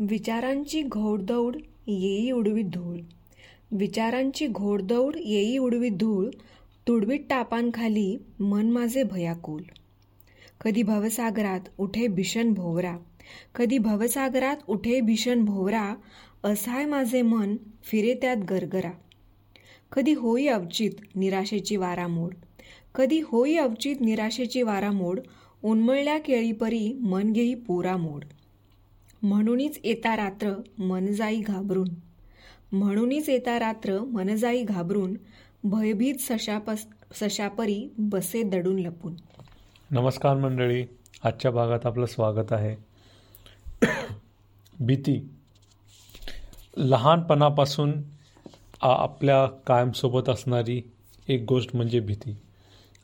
विचारांची घोडदौड येई उडवी धूळ. विचारांची घोडदौड येई उडवी धूळ तुडवीत टापांखाली मन माझे भयाकुल. कधी भवसागरात उठे भीषण भोवरा कधी भवसागरात उठे भीषण भोवरा असाय माझे मन फिरे त्यात गरगरा. कधी होई अवचित निराशेची वारामोड कधी होई अवचित निराशेची वारामोड उन्मळल्या केळीपरी मन घेई पुरा मोड म्हणूनच येता रात्र मन जाई घाबरून. म्हणूनच येता रात्र मन जाई घाबरून भयभीत सशापस सशापरी बसे दडून लपून. नमस्कार मंडळी आजच्या भागात आपलं स्वागत आहे. भीती. लहानपणापासून आपल्या कायमसोबत असणारी एक गोष्ट म्हणजे भीती.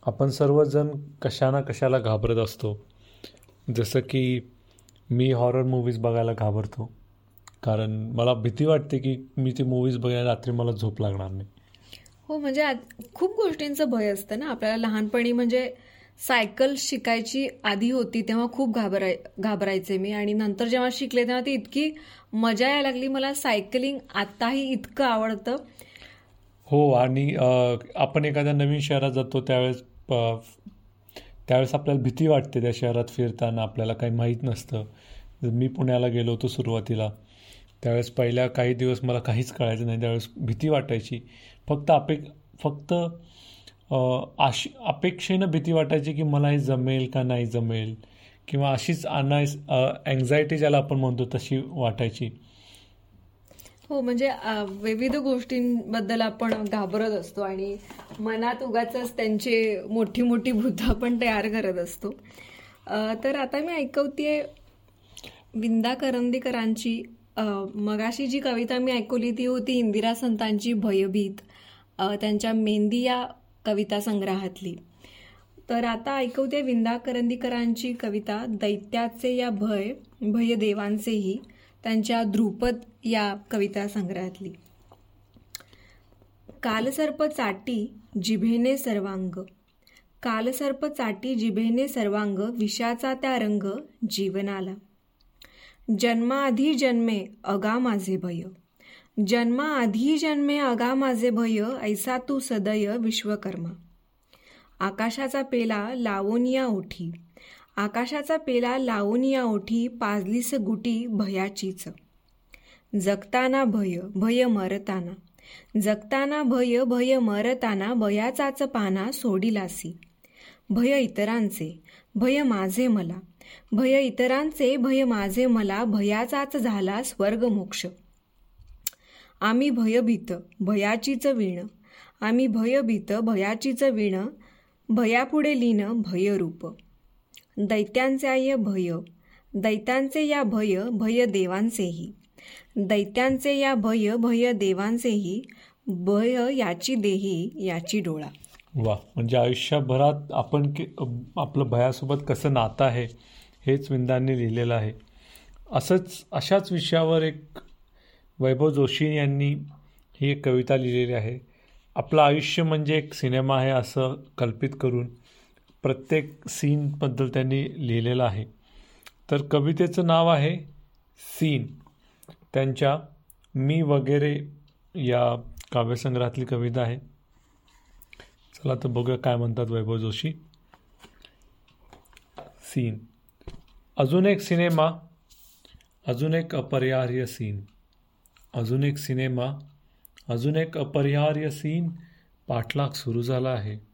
आपण सर्वजण कशाना कशाला घाबरत असतो. जसं की मी हॉरर मूवीज बघायला घाबरतो. कारण मला भीती वाटते की मी ती मूवीज बघायला रात्री मला झोप लागणार नाही. हो म्हणजे खूप गोष्टींचं भय असतं ना. आपल्याला लहानपणी म्हणजे सायकल शिकायची आधी होती तेव्हा खूप घाबराय घाबरायचे मी. आणि नंतर जेव्हा शिकले तेव्हा ती इतकी मजा यायला लागली. मला सायकलिंग आताही इतकं आवडतं. हो आणि आपण एखाद्या नवीन शहरात जातो त्यावेळेस त्यावेळेस आपल्याला भीती वाटते त्या शहरात फिरताना आपल्याला काही माहीत नसतं. मी पुण्याला गेलो होतो सुरुवातीला त्यावेळेस पहिल्या काही दिवस मला काहीच कळायचं नाही. त्यावेळेस भीती वाटायची. फक्त अपे फक्त अशी अपेक्षेनं भीती वाटायची की मला हे जमेल का नाही जमेल. किंवा अशीच अनाय अँझायटी ज्याला आपण म्हणतो तशी वाटायची. हो म्हणजे विविध गोष्टींबद्दल आपण घाबरत असतो आणि मनात उगाच त्यांची मोठी मोठी भूत आपण तयार करत असतो. तर आता मी ऐकवते विंदा करंदीकरांची मगाशी जी कविता मी ऐकवली ती होती इंदिरा संतांची भयभीत त्यांच्या मेंदी या कविता संग्रहातली. तर आता ऐकवते विंदा करंदीकरांची कविता दैत्याचे या भय भय देवांचेही त्यांच्या ध्रुपद या कविता संग्रहातली. कालसर्प चाटी जिभेने सर्वांग. कालसर्प चाटी जिभेने सर्वांग विषाचा त्या रंग जीवनाला. जन्माआधी जन्मे अगा माझे भय. जन्माआधी जन्मे अगा माझे भय ऐसा तू सदय विश्वकर्मा. आकाशाचा पेला लावोनिया ओठी. आकाशाचा पेला लावून या ओठी पाजलीस गुटी भयाचीच. जगताना भय भय मरताना. जगताना भय भय मरताना भयाचाच पाना सोडिलासी. भय इतरांचे भय माझे मला. भय इतरांचे भय माझे मला भयाचाच झाला स्वर्ग मोक्ष आम्ही भयभीत भयाचीच वीण. आम्ही भयभीत भयाचीच वीण. भयापुढे लीन भयरूप. दैत्यांचे या भय दैत्यांचे या भय भय देवांचेही. दैत्यांचे या भय भय देवांचेही भय याची देही याची डोळा. वा म्हणजे आयुष्यभरात आपण आपलं भयासोबत कसं नातं आहे हेच विंदांनी लिहिलेलं आहे. असंच अशाच विषयावर एक वैभव जोशी यांनी ही एक कविता लिहिलेली आहे. आपलं आयुष्य म्हणजे एक सिनेमा आहे असं कल्पित करून प्रत्येक सीनबद्दल त्यांनी लिहिलेलं आहे. तर कवितेचं नाव आहे सीन त्यांच्या मी वगैरे या काव्यसंग्रहातली कविता आहे. चला तर बघूया काय म्हणतात वैभव जोशी. सीन अजून एक सिनेमा अजून एक अपरिहार्य सीन अजून एक सिनेमा अजून एक अपरिहार्य सीन पाठलाग सुरू झाला आहे.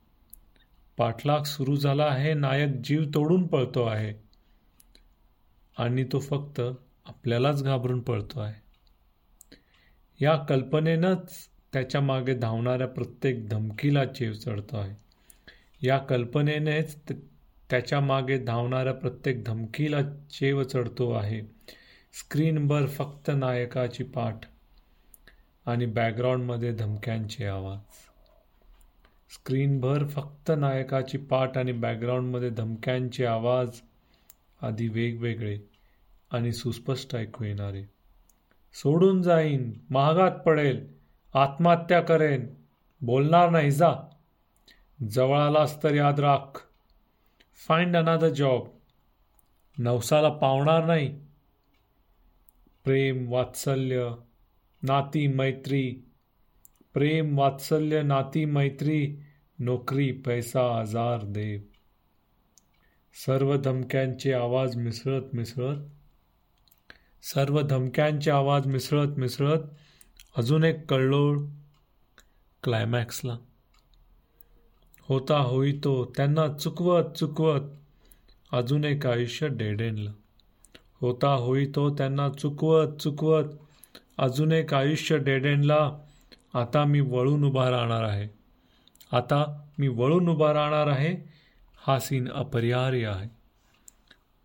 पाठलाग सुरू झाला आहे नायक जीव तोडून पळतो आहे. आणि तो फक्त आपल्यालाच घाबरून पळतो आहे. या कल्पनेनंच त्याच्यामागे धावणाऱ्या प्रत्येक धमकीला चेव चढतो आहे. या कल्पनेनेच त्याच्यामागे धावणाऱ्या प्रत्येक धमकीला चेव चढतो आहे. स्क्रीनवर फक्त नायकाची पाठ आणि बॅकग्राऊंडमध्ये धमक्यांचे आवाज. स्क्रीनभर फक्त नायकाची पाठ आणि बॅकग्राऊंडमध्ये धमक्यांचे आवाज आधी वेगवेगळे आणि सुस्पष्ट ऐकू येणारे. सोडून जाईन महागात पडेल आत्महत्या करेन बोलणार नाही जा. जवळ आलास तर याद राख. फाइंड अनादर जॉब नवसाला पावणार नाही. प्रेम वात्सल्य नाती मैत्री प्रेम वात्सल्य नाती मैत्री नोकरी पैसा आजार देव. सर्व धमक्यांचे आवाज मिसळत मिसळत सर्व धमक्यांचे आवाज मिसळत मिसळत अजून एक कल्लोळ क्लायमॅक्सला होता होई तो त्यांना चुकवत चुकवत अजून एक आयुष्य डेडेनलं. होता होई तो त्यांना चुकवत चुकवत अजून एक आयुष्य डेडेनला आता मी वळून उभा राहणार आहे. आता मी वळून उभा राहणार आहे. हा सीन अपरिहार्य आहे.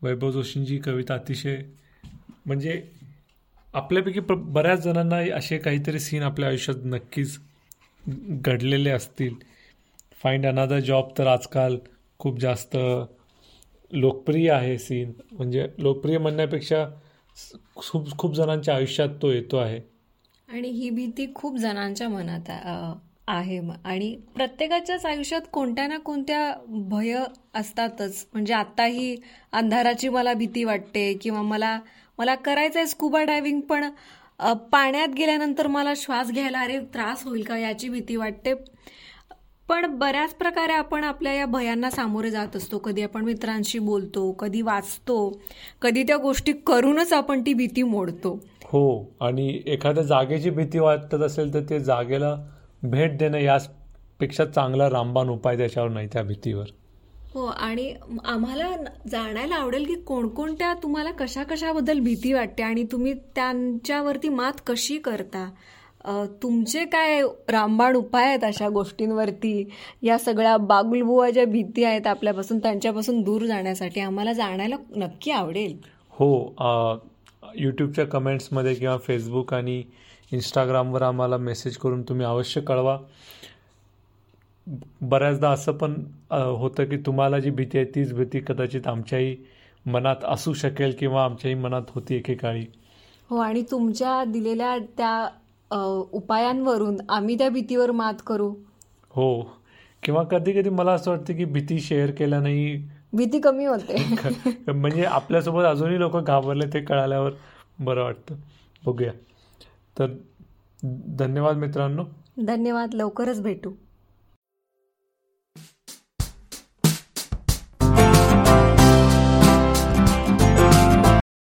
वैभव जोशींची कविता अतिशय म्हणजे आपल्यापैकी प्र बऱ्याच जणांना असे काहीतरी सीन आपल्या आयुष्यात नक्कीच घडलेले असतील. फाइंड अनादर जॉब तर आजकाल खूप जास्त लोकप्रिय आहे सीन. म्हणजे लोकप्रिय म्हणण्यापेक्षा खूप खूप जणांच्या आयुष्यात तो येतो आहे. आणि ही भीती खूप जणांच्या मनात आहे. आणि प्रत्येकाच्याच आयुष्यात कोणत्या ना कोणत्या भय असतातच. म्हणजे आत्ताही अंधाराची मला भीती वाटते किंवा मला मला करायचं आहे स्कुबा डायव्हिंग पण पाण्यात गेल्यानंतर मला श्वास घ्यायला अरे त्रास होईल का याची भीती वाटते. पण बऱ्याच प्रकारे आपण आपल्या या भयांना सामोरे जात असतो. कधी आपण मित्रांशी बोलतो कधी वाचतो कधी त्या गोष्टी करूनच आपण ती भीती मोडतो. हो आणि एखाद्या जागेची भीती वाटत असेल तर ते जागेला भेट देणं यापेक्षा चांगला रामबाण उपाय त्याच्यावर नाही त्या भीतीवर. हो आणि आम्हाला जाणायला आवडेल की कोणकोणत्या तुम्हाला कशा कशाबद्दल भीती वाटते आणि तुम्ही त्यांच्यावरती मात कशी करता? तुमचे काय रामबाण उपाय आहेत अशा गोष्टींवरती? या सगळ्या बागुलबुवा ज्या भीती आहेत आपल्यापासून त्यांच्यापासून दूर जाण्यासाठी आम्हाला जाणायला नक्की आवडेल. हो यूट्यूबच्या कमेंट्समध्ये किंवा फेसबुक आणि इंस्टाग्रामवर आम्हाला मेसेज करून तुम्ही अवश्य कळवा. बऱ्याचदा असं पण होतं की तुम्हाला जी भीती आहे तीच भीती कदाचित आमच्याही मनात असू शकेल किंवा आमच्याही मनात होती एकेकाळी. हो आणि तुमच्या दिलेल्या त्या उपायांवरून आम्ही त्या भीतीवर मात करू. हो. किंवा कधी कधी मला असं वाटतं की भीती शेअर केल्यानेही भीती कमी होते. म्हणजे आपल्यासोबत अजूनही लोक घाबरले ते कळाल्यावर बरं वाटतं. बघूया. तर धन्यवाद मित्रांनो. धन्यवाद. लवकरच भेटू.